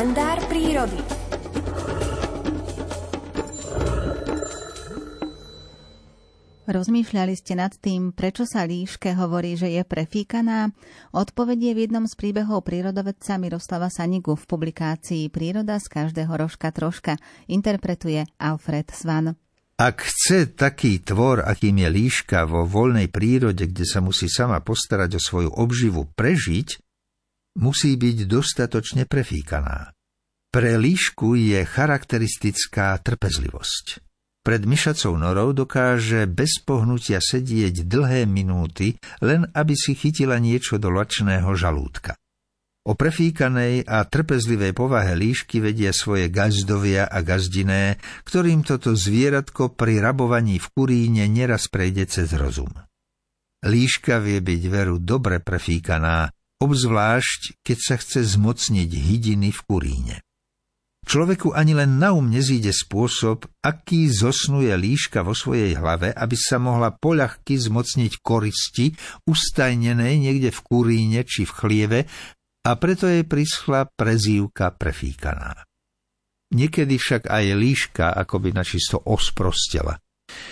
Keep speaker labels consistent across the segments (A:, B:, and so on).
A: kalendár prírody.
B: Rozmýšľali ste nad tým, prečo sa líške hovorí, že je prefíkaná? Odpovedie v jednom z príbehov prírodovedca Miroslava Sanigu v publikácii Príroda z každého rožka troška interpretuje Alfred Svan.
C: Ak chce taký tvor, akým je líška vo voľnej prírode, kde sa musí sama postarať o svoju obživu, prežiť, musí byť dostatočne prefíkaná. Pre líšku je charakteristická trpezlivosť. Pred myšacou norou dokáže bez pohnutia sedieť dlhé minúty, len aby si chytila niečo do lačného žalúdka. O prefíkanej a trpezlivej povahe líšky vedia svoje gazdovia a gazdiné, ktorým toto zvieratko pri rabovaní v kuríne neraz prejde cez rozum. Líška vie byť veru dobre prefíkaná, obzvlášť keď sa chce zmocniť hydiny v kuríne. Človeku ani len na um nezíde spôsob, aký zosnuje líška vo svojej hlave, aby sa mohla poľahky zmocniť koristi, ustajnenej niekde v kuríne či v chlieve, a preto jej prischla prezývka prefíkaná. Niekedy však aj líška akoby načisto osprostela.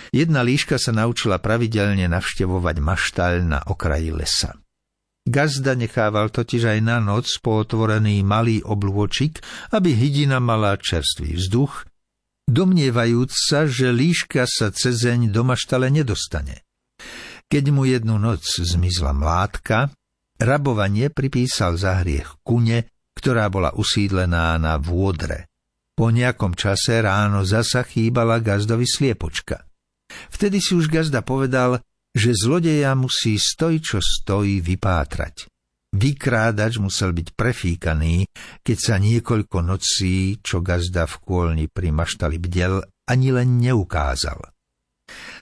C: Jedna líška sa naučila pravidelne navštevovať maštaľ na okraji lesa. Gazda nechával totiž aj na noc pootvorený malý oblôčik, aby hydina mala čerstvý vzduch, domnievajúc sa, že líška sa cezeň do maštale nedostane. Keď mu jednu noc zmizla mládka, rabovanie pripísal za hriech kune, ktorá bola usídlená na vôdre. Po nejakom čase ráno zasa chýbala gazdovi sliepočka. Vtedy si už gazda povedal, že zlodeja musí stoj čo stojí vypátrať. Vykrádač musel byť prefíkaný, keď sa niekoľko nocí, čo gazda v kôlni pri maštali bdel, ani len neukázal.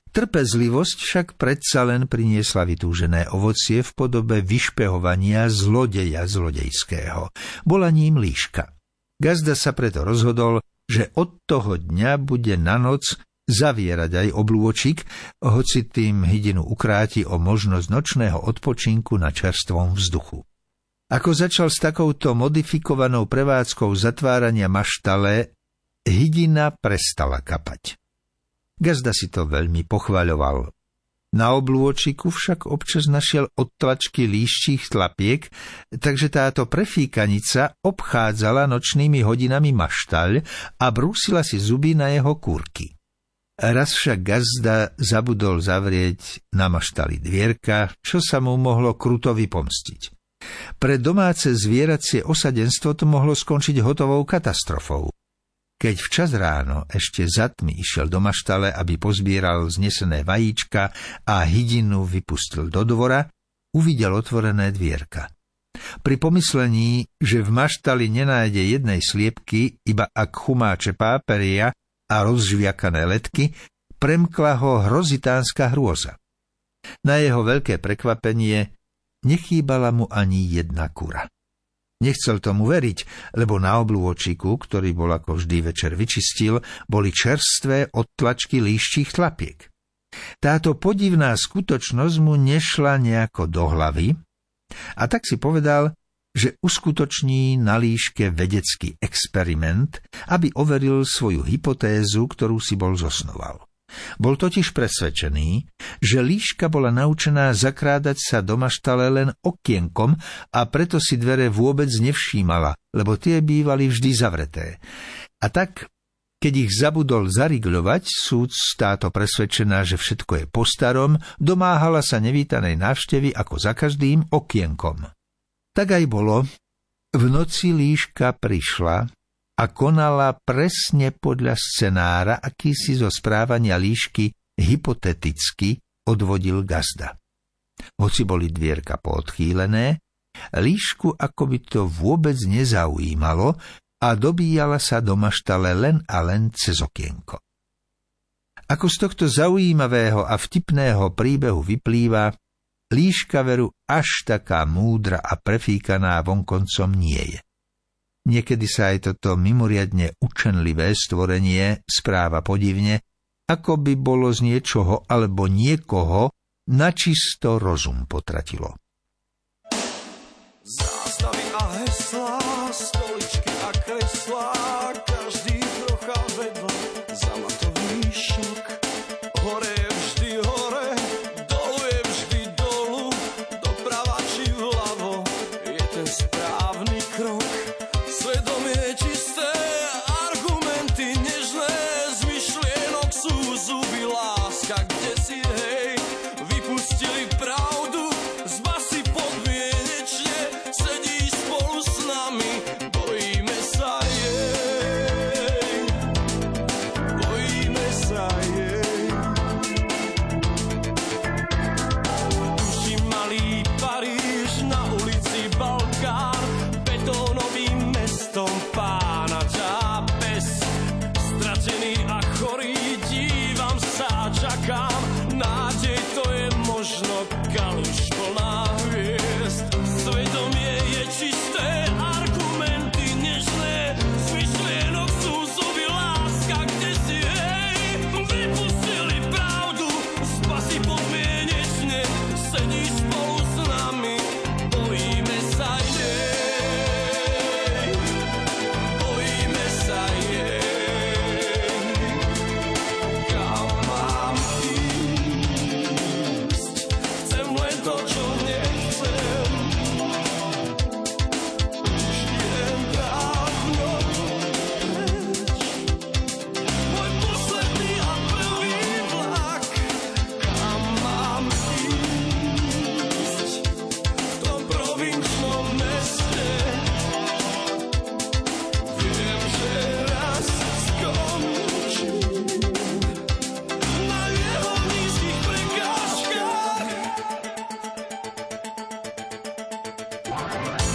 C: Trpezlivosť však predsa len priniesla vytúžené ovocie v podobe vyšpehovania zlodeja zlodejského. Bola ním líška. Gazda sa preto rozhodol, že od toho dňa bude na noc zavierať aj oblôčik, hoci tým hydinu ukráti o možnosť nočného odpočinku na čerstvom vzduchu. Ako začal s takouto modifikovanou prevádzkou zatvárania maštale, hydina prestala kapať. Gazda si to veľmi pochvaľoval. Na oblôčiku však občas našiel odtlačky líščích tlapiek, takže táto prefíkanica obchádzala nočnými hodinami maštaľ a brúsila si zuby na jeho kúrky. Raz však gazda zabudol zavrieť na maštali dvierka, čo sa mu mohlo kruto vypomstiť. Pre domáce zvieracie osadenstvo to mohlo skončiť hotovou katastrofou. Keď včas ráno ešte za tmy išiel do maštale, aby pozbieral znesené vajíčka a hydinu vypustil do dvora, uvidel otvorené dvierka. Pri pomyslení, že v maštali nenájde jednej sliepky, iba ak chumáče páperia, a rozžviakané letky, premkla ho hrozitánska hrôza. Na jeho veľké prekvapenie nechýbala mu ani jedna kura. Nechcel tomu veriť, lebo na oblúvočiku, ktorý bol ako vždy večer vyčistil, boli čerstvé odtlačky líščích tlapiek. Táto podivná skutočnosť mu nešla nejako do hlavy a tak si povedal, že uskutoční na líške vedecký experiment, aby overil svoju hypotézu, ktorú si bol zosnoval. Bol totiž presvedčený, že líška bola naučená zakrádať sa do maštale len okienkom a preto si dvere vôbec nevšímala, lebo tie bývali vždy zavreté. A tak, keď ich zabudol zarigľovať, súd táto presvedčená, že všetko je po starom, domáhala sa nevítanej návštevy ako za každým okienkom. Tak aj bolo. V noci líška prišla a konala presne podľa scenára, aký si zo správania líšky hypoteticky odvodil gazda. Hoci boli dvierka poodchýlené, líšku ako by to vôbec nezaujímalo a dobíjala sa do maštale len a len cez okienko. Ako z tohto zaujímavého a vtipného príbehu vyplýva, líška veru až taká múdra a prefíkaná vonkoncom nie je. Niekedy sa aj toto mimoriadne učenlivé stvorenie správa podivne, ako by bolo z niečoho alebo niekoho načisto rozum potratilo. Zástavy a
A: heslá, stoličky a kreslá, možno kaluž plná hviezd. Svedomie je čisté, argumenty nežné, z myšlienok sú zuby láska, kde si jej vypustili pravdu, spasy podmienečne, sedíš to, čo nechcem. Bye.